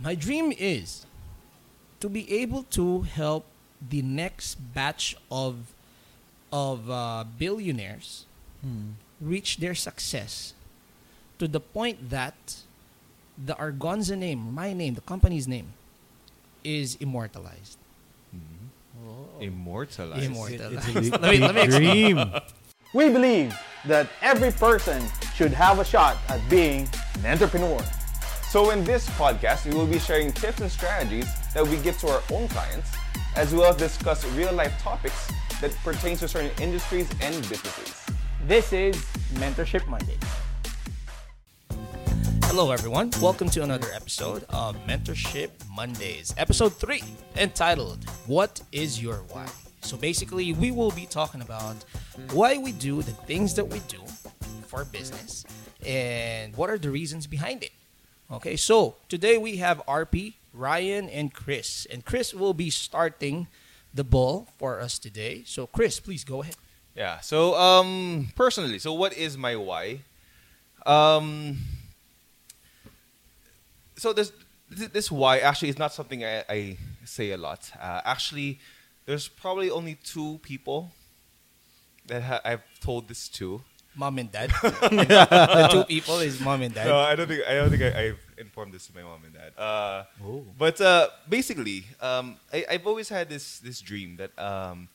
My dream is to be able to help the next batch of of uh, billionaires reach their success to the point that the Argonza name, my name, the company's name, is immortalized. Immortalized. Immortalized. It's a big, let me, let me big explain. dream. We believe that every person should have a shot at being an entrepreneur. So in this podcast, we will be sharing tips and strategies that we give to our own clients, as well as discuss real-life topics that pertain to certain industries and businesses. This is Mentorship Monday. Hello, everyone. Welcome to another episode of Mentorship Mondays, episode three, entitled "What Is Your Why." So basically, we will be talking about why we do the things that we do for business and what are the reasons behind it. Okay, so today we have RP, Ryan, and Chris, and Chris will be starting the ball for us today. So, Chris, please go ahead. Yeah. So um, personally, so what is my why? Um, so this this why actually is not something I, I say a lot. Uh, actually, there's probably only two people that ha- I've told this to. Mom and dad. the two people is mom and dad. No, I don't think I don't think I, I've informed this to my mom and dad. Uh, But uh, basically, um, I, I've always had this this dream that um,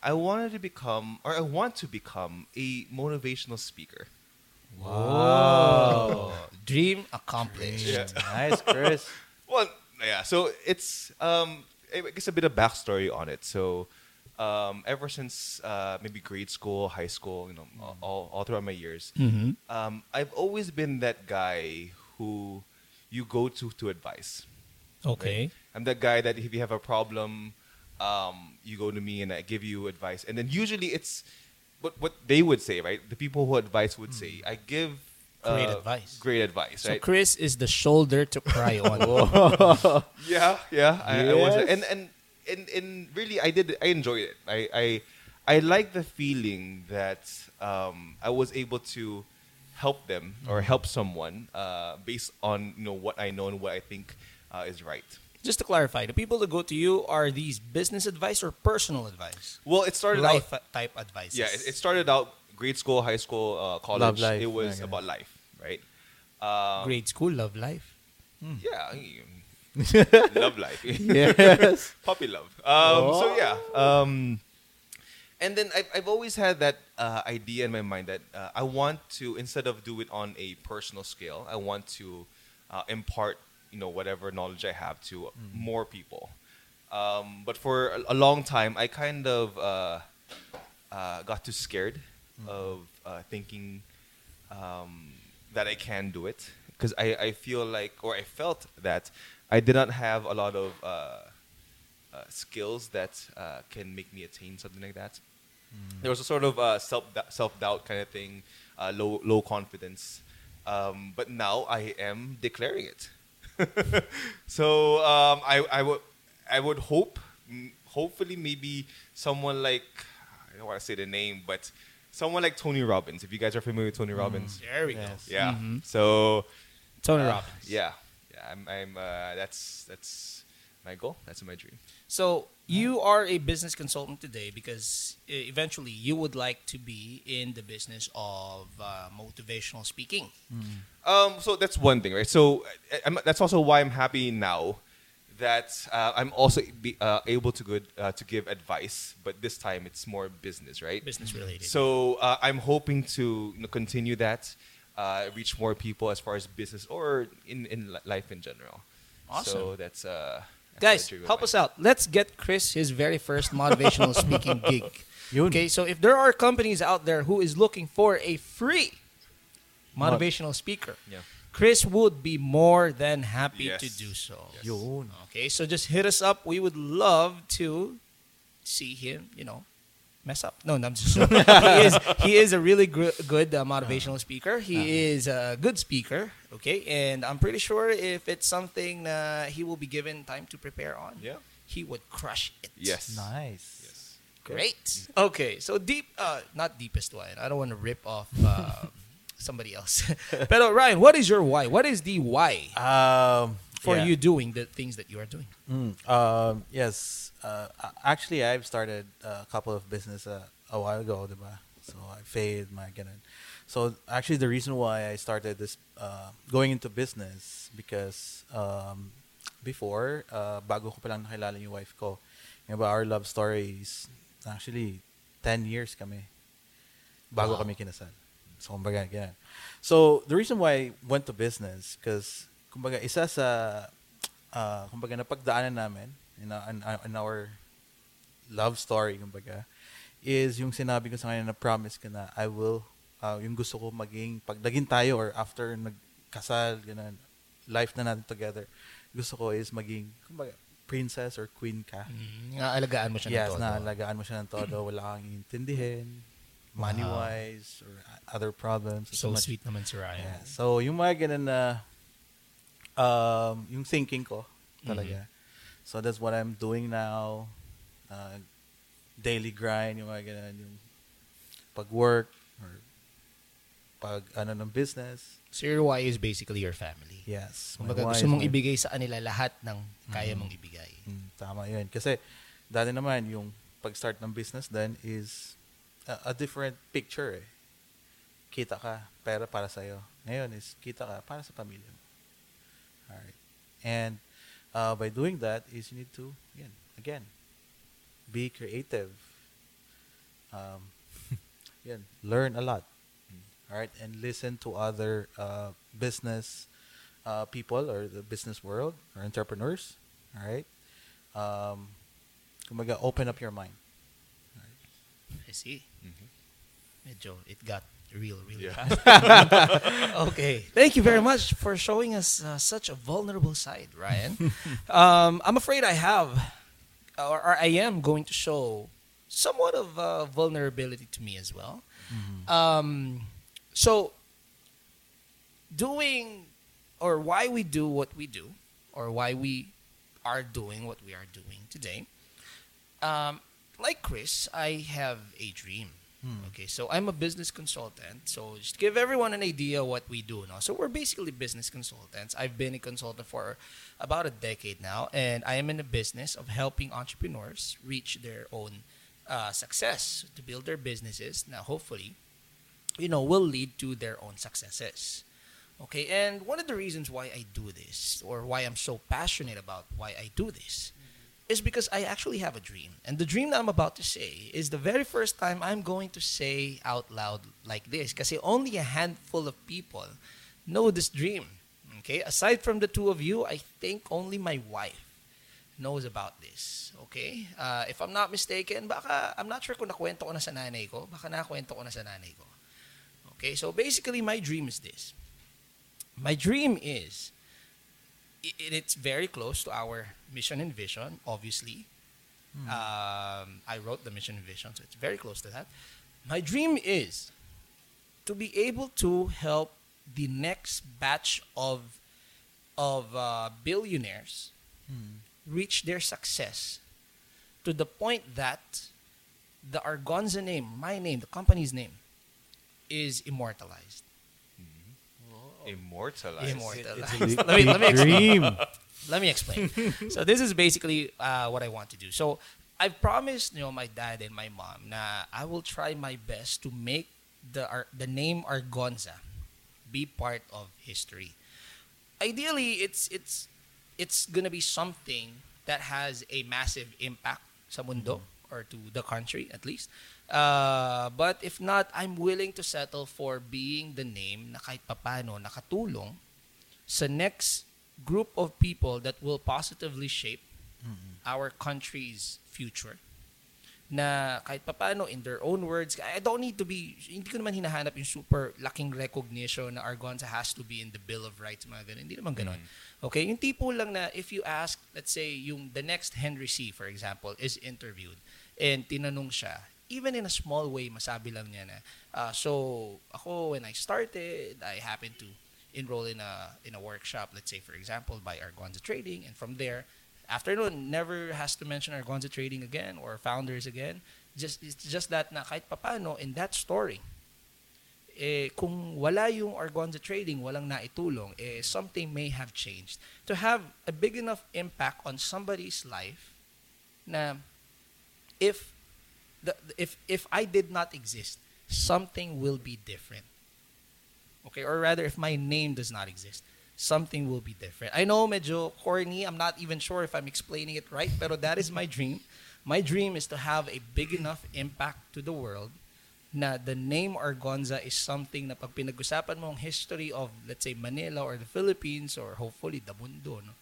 I wanted to become, or I want to become, a motivational speaker. Oh, dream accomplished. Yeah. Nice, Chris. Well, yeah. So it's um, I guess a bit of backstory on it. So um, ever since uh, maybe grade school, high school, you know, all, all throughout my years, Mhm. um, I've always been that guy who you go to to advise. Okay. I'm that guy that if you have a problem, um, you go to me and I give you advice. And then usually it's what what they would say, right? The people who advise would say, I give Great uh, advice. Great advice, So right? Chris is the shoulder to cry on. Yeah, yeah. I, I was, and and and and really, I did. I enjoyed it. I I I like the feeling that um, I was able to help them or help someone uh, based on you know what I know and what I think uh, is right. Just to clarify, the people that go to you are these business advice or personal advice? Well, it started Life out. type advice. Yeah, it, it started out grade school, high school, uh, college. life, It was yeah, about life, right? Um, Grade school, love life. Yeah, love life. yes. puppy love. Um, so yeah, um, and then I've, I've always had that uh, idea in my mind that uh, I want to instead of do it on a personal scale, I want to uh, impart you know whatever knowledge I have to more people. Um, but for a, a long time, I kind of uh, uh, got too scared of uh, thinking um, that I can do it because I, I feel like or I felt that I did not have a lot of uh, uh, skills that uh, can make me attain something like that. There was a sort of uh, self self doubt kind of thing, uh, low low confidence. Um, but now I am declaring it. so um, I I would I would hope mm, hopefully maybe someone like I don't want to say the name, but someone like Tony Robbins. If you guys are familiar with Tony Robbins, There we Yes. yeah. Mhm. So Tony uh, Robbins. Yeah, yeah. I'm. I'm. Uh, that's that's my goal. That's my dream. So you are a business consultant today because uh, eventually you would like to be in the business of uh, motivational speaking. Um. So that's one thing, right? So I, I'm, that's also why I'm happy now that uh, I'm also be, uh, able to good uh, to give advice, but this time it's more business, right? Business related. So uh, I'm hoping to you know, continue that, uh, reach more people as far as business or in in life in general. Awesome. So that's uh. that's Guys, the dream of help us out. Let's get Chris his very first motivational speaking gig. Okay, so if there are companies out there who is looking for a free motivational speaker, Yeah. Chris would be more than happy Yes. to do so. Yes. Okay, so just hit us up. We would love to see him, you know, mess up. No, no I'm just he is he is a really gr- good uh, motivational speaker. He is a good speaker. Okay, and I'm pretty sure if it's something uh, he will be given time to prepare on, Yeah. he would crush it. Yes. Nice. Yes. Great. Okay, so deep, uh, not deepest why. I don't want to rip off uh, somebody else. But Ryan, what is your why? What is the why? Um, for Yeah. you doing the things that you are doing? Mm, um, yes. Uh, actually, I've started a couple of business uh, a while ago, diba? So I failed my ganun. So actually, the reason why I started this uh, going into business because um, before, uh, bago ko palang nakilala yung wife ko, yung ba, our love story is actually 10 years kami bago Wow. kami kinasal. So, kumbaga, ganyan. So, the reason why I went to business, because, kumbaga, isa sa, uh, kumbaga, napagdaanan namin in, our- in, in our love story, kumbaga, is yung sinabi ko sa kanya na promise ko na I will, uh, yung gusto ko maging, pag naging tayo or after nagkasal, ganun, life na natin together, gusto ko is maging, kumbaga, princess or queen ka. Mm, alagaan mo siya Yes, ng todo. na alagaan mo siya ng todo, wala kang intindihin, money-wise, or other problems. So much- sweet naman si Ryan. Yeah. So, yung mga ganun na, um, yung thinking ko, talaga. So, that's what I'm doing now. Uh, daily grind, yung mga ganun, yung pag-work, or pag, ano, ng business. So your why is basically your family. Yes. Kumbaga gusto mong my- ibigay sa kanila lahat ng kaya mong ibigay. Mm, tama yun. Kasi, dati naman, yung pag-start ng business then is a, a different picture eh. Kita ka, pera para sa'yo. Ngayon is, kita ka para sa pamilya mo. Alright. And, uh, by doing that is you need to, again, again be creative. Um, yun, learn a lot. Alright, and listen to other uh, business uh, people or the business world or entrepreneurs. Alright, um, kumbaga, open up your mind. I see. Mm-hmm. Medyo, it got real, really Yeah. fast. okay. Thank you very much for showing us uh, such a vulnerable side, Ryan. um, I'm afraid I have, or, or I am going to show somewhat of uh, vulnerability to me as well. Um, so, doing, or why we do what we do, or why we are doing what we are doing today, um, like Chris, I have a dream. Okay, so I'm a business consultant. So just give everyone an idea what we do now. So we're basically business consultants. I've been a consultant for about a decade now, and I am in the business of helping entrepreneurs reach their own uh, success to build their businesses. Now, hopefully, you know, will lead to their own successes. Okay, and one of the reasons why I do this, or why I'm so passionate about why I do this, is because I actually have a dream. And the dream that I'm about to say is the very first time I'm going to say out loud like this. Because only a handful of people know this dream. Okay, aside from the two of you, I think only my wife knows about this. Okay? Uh, if I'm not mistaken, baka, I'm not sure kung nakwento ko na sa nanay ko. Baka nakwento ko na sa nanay ko. Okay, so basically my dream is this. My dream is, it's very close to our mission and vision, obviously. Um, I wrote the mission and vision, so it's very close to that. My dream is to be able to help the next batch of of uh, billionaires reach their success to the point that the Argonza name, my name, the company's name, is immortalized. Immortalized. Immortalized. let me let me explain. Let me explain. so this is basically uh, what I want to do. So I've promised you know my dad and my mom na I will try my best to make the Ar- the name Argonza be part of history. Ideally, it's it's it's gonna be something that has a massive impact sa mundo or to the country at least. Uh, but if not, I'm willing to settle for being the name na kahit papano nakatulong sa next group of people that will positively shape our country's future. Na kahit papano, in their own words, I don't need to be, hindi ko naman hinahanap yung super laking recognition na Argonza has to be in the Bill of Rights, mga ganun. Hindi naman ganun. Okay? Yung tipo lang na if you ask, let's say, yung the next Henry C., for example, is interviewed and tinanong siya, even in a small way, masabi lang niya na, uh, so, ako, when I started, I happened to enroll in a in a workshop, let's say, for example, by Argonza Trading, and from there, after nun, never has to mention Argonza Trading again or founders again. Just It's just that na kahit papano, in that story, eh, kung wala yung organza trading, walang naitulong, eh, something may have changed. To have a big enough impact on somebody's life na if the, if if I did not exist, something will be different. Okay, or rather, if my name does not exist, something will be different. I know, medyo corny. I'm not even sure if I'm explaining it right, pero that is my dream. My dream is to have a big enough impact to the world na the name Argonza is something na pag pinag-usapan mo ang history of, let's say, Manila or the Philippines or hopefully the mundo, no?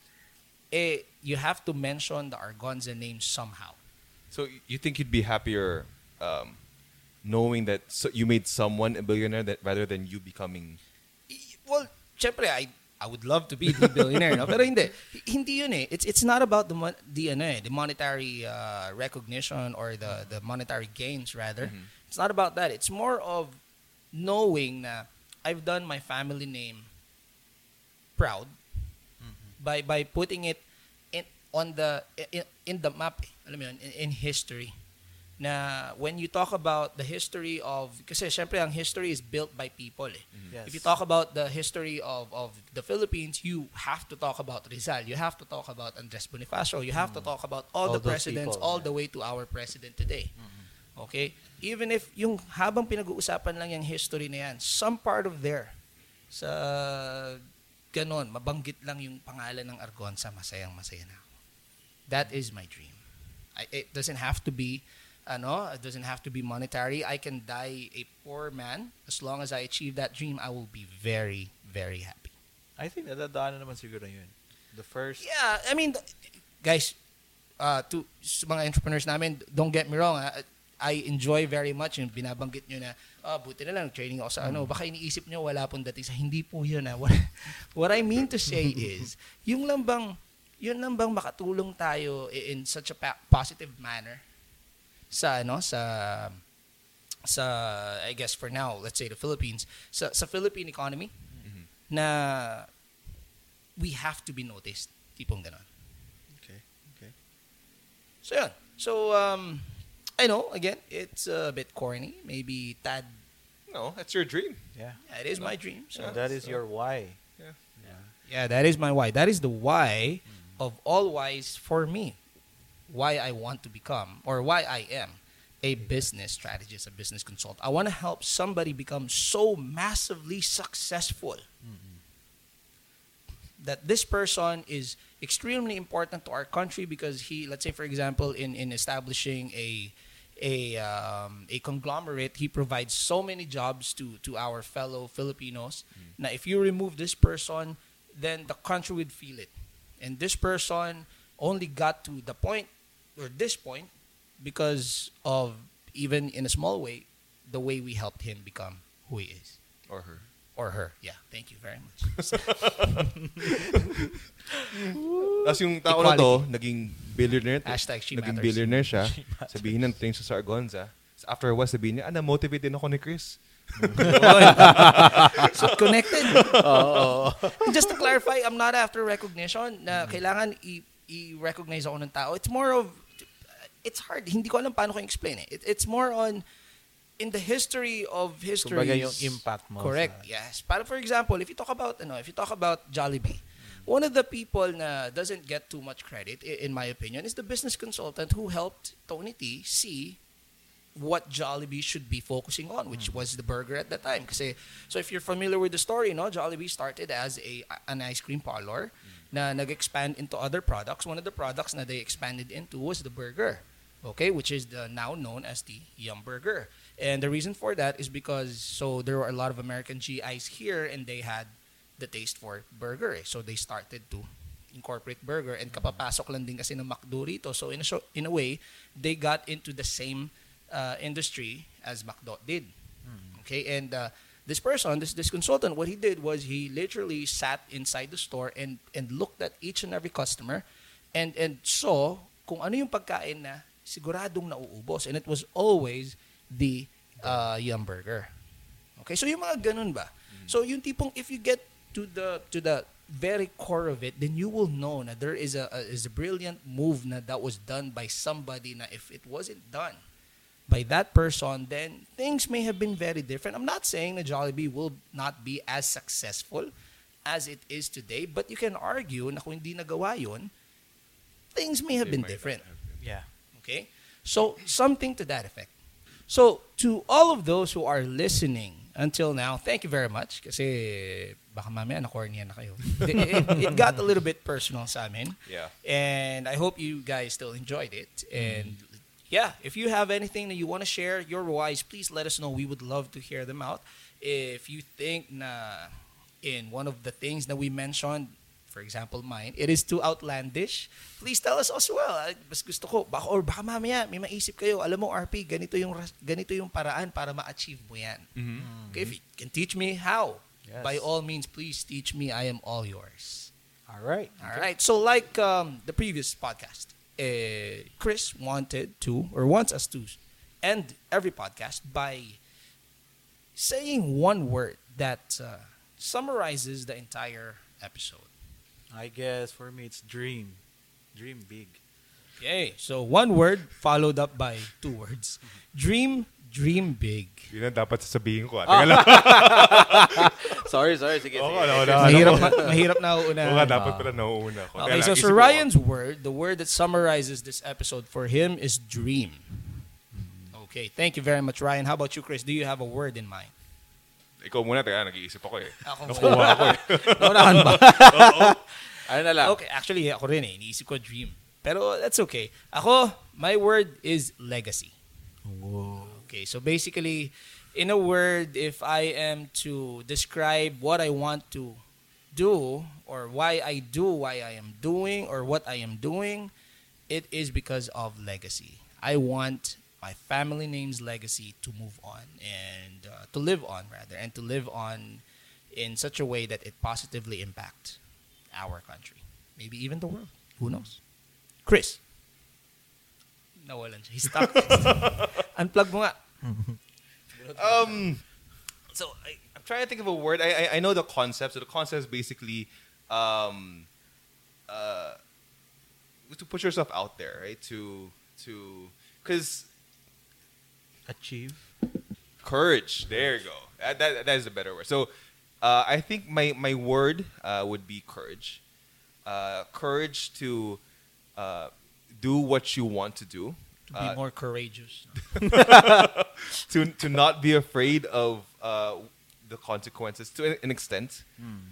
eh, you have to mention the Argonza name somehow. So you think you'd be happier um, knowing that so you made someone a billionaire that rather than you becoming Well, syempre, I I would love to be the billionaire, no? Pero hindi. Hindi yun eh. It's it's not about the mon- the ano eh, the monetary uh, recognition or the the monetary gains rather. It's not about that. It's more of knowing na I've done my family name proud by by putting it on the in, in the map, eh. alam mo yun, in, in history na when you talk about the history of kasi syempre ang history is built by people eh. Yes. If you talk about the history of, of the Philippines, you have to talk about Rizal. You have to talk about Andres Bonifacio. You have to talk about all, All the presidents, people, all yeah. the way to our president today. Okay? Even if yung habang pinag-uusapan lang yung history na yan, some part of there, sa ganon, mabanggit lang yung pangalan ng Argonza, masayang masaya na ako. That is my dream. I, it doesn't have to be ano, it doesn't have to be monetary. I can die a poor man as long as I achieve that dream. I will be very, very happy. I think that nadadaanan naman siguro yun. The first, Yeah, I mean, guys, uh, to sa mga entrepreneurs namin, don't get me wrong. ah, I enjoy very much yung binabanggit nyo na, ah, buti na lang, training ako sa ano. Baka iniisip nyo, wala pong dating sa, hindi po yun. Ah. What, what I mean to say is, yung lang bang, yun lang bang makatulong tayo i- in such a positive manner sa ano sa sa I guess for now let's say the Philippines sa sa Philippine economy na we have to be noticed tipong ganon okay, okay. so yun so um I know again it's a bit corny maybe tad no, that's your dream. Yeah. yeah, it is my dream so Yeah. that is your why. Yeah. yeah that is my why that is the why of all whys for me why I want to become or why I am a business strategist, a business consultant. I want to help somebody become so massively successful that this person is extremely important to our country because he, let's say, for example, in, in establishing a a um, a conglomerate, he provides so many jobs to to our fellow Filipinos. Now, if you remove this person, then the country would feel it, and this person only got to the point or this point because of even in a small way the way we helped him become who he is Or her. or her. Yeah, thank you very much. Tapos yung tao na to, naging billionaire. Hashtag she naging matters. billionaire siya. Sabihin ng train sa Sargonza. So after a while, sabihin niya, ah, na-motivate din ako ni Chris. so connected. Just to clarify, I'm not after recognition na kailangan i- i-recognize ako ng tao. It's more of it's hard. Hindi ko alam paano ko explain eh. It, it's more on in the history of history. Kumbaga yung impact mo Correct. sa- Yes. Para for example, if you talk about ano, if you talk about Jollibee, one of the people na doesn't get too much credit in my opinion is the business consultant who helped Tony T see what Jollibee should be focusing on, which mm. was the burger at the time. Kasi, so if you're familiar with the story, no, Jollibee started as a an ice cream parlor mm. na nag-expand into other products. One of the products na they expanded into was the burger, okay, which is the now known as the Yum Burger. And the reason for that is because so there were a lot of American GIs here, and they had the taste for burger. Eh. So they started to incorporate burger and mm. kapapasok lang din kasi ng McDo rito. So in a, sho- in a way, they got into the same uh, industry as McDo did. Okay, and uh, this person, this this consultant, what he did was he literally sat inside the store and and looked at each and every customer, and and saw kung ano yung pagkain na siguradong nauubos, and it was always the uh, Yum Burger. Okay, so yung mga ganun ba? So yung tipong if you get to the to the very core of it, then you will know na there is a, a is a brilliant move na that was done by somebody na if it wasn't done by that person, then things may have been very different. I'm not saying that Jollibee will not be as successful as it is today, but you can argue na kung hindi nagawa yun, things may have They been different. have been. Yeah. Okay? So, something to that effect. So, to all of those who are listening until now, thank you very much. Kasi baka mamaya na-corny na kayo. it, it- it got a little bit personal sa amin. Yeah. And I hope you guys still enjoyed it. And mm-hmm. Yeah, if you have anything that you want to share, your wise, please let us know. We would love to hear them out. If you think na in one of the things that we mentioned, for example, mine, it is too outlandish, please tell us as well. Ah, Mas gusto ko, baka, or baka mamaya, may maisip kayo, alam mo, RP, ganito yung, ganito yung paraan para ma-achieve mo yan. Okay, if you can teach me how, Yes. by all means, please teach me. I am all yours. All right. All right. So, like um, the previous podcast, uh, Chris wanted to, or wants us to, end every podcast by saying one word that uh, summarizes the entire episode. I guess for me it's dream. Dream big. Okay. So, one word followed up by two words. Dream, dream big. Yun ang dapat sasabihin ko. Ah. Teka lang. Sorry, sorry. Sige, Oo sige. nga, oo sige. na. Mahirap, ma- mahirap na una. Oo nga, dapat pala nauuna ko. Teka Okay, lang, so isip Sir ko. Ryan's word, the word that summarizes this episode for him is dream. Okay, thank you very much, Ryan. How about you, Chris? Do you have a word in mind? Ikaw muna, teka, nag-iisip ako eh. Ako Nakuha ako eh. Naunahan ba? ano na lang? Okay, actually, ako rin eh. Iniisip ko dream. Pero that's okay. Ako, my word is legacy. Okay, so basically, in a word, if I am to describe what I want to do or why I do why I am doing or what I am doing, it is because of legacy. I want my family name's legacy to move on and uh, to live on rather and to live on in such a way that it positively impact our country, maybe even the world. Who knows? Chris. Nawalan siya. He's stuck. Unplug mo nga. Um, so I, I'm trying to think of a word. I, I I know the concept. So the concept is basically, um, uh, to put yourself out there, right? To to because Achieve. courage. There you go. That, that, that is a better word. So uh, I think my my word uh, would be courage. Uh, courage to uh, do what you want to do. To be Uh, more courageous. to to not be afraid of uh, the consequences to an extent,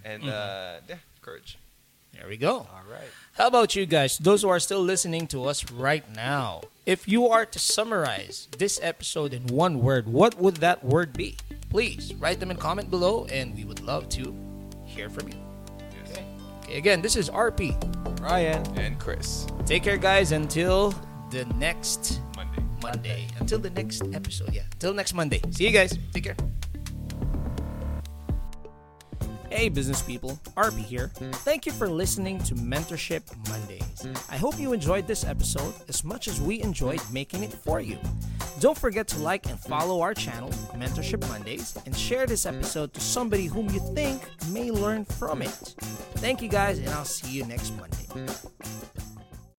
and uh, yeah, courage. There we go. All right. How about you guys? Those who are still listening to us right now. If you are to summarize this episode in one word, what would that word be? Please write them in comment below and we would love to hear from you. Yes. Okay, again, this is RP. Ryan. And Chris, Take care guys until the next Monday. Monday. Until the next episode. Yeah. Until next Monday. See you guys. Take care. Hey, business people. RP here. Thank you for listening to Mentorship Mondays. I hope you enjoyed this episode as much as we enjoyed making it for you. Don't forget to like and follow our channel, Mentorship Mondays, and share this episode to somebody whom you think may learn from it. Thank you guys, and I'll see you next Monday.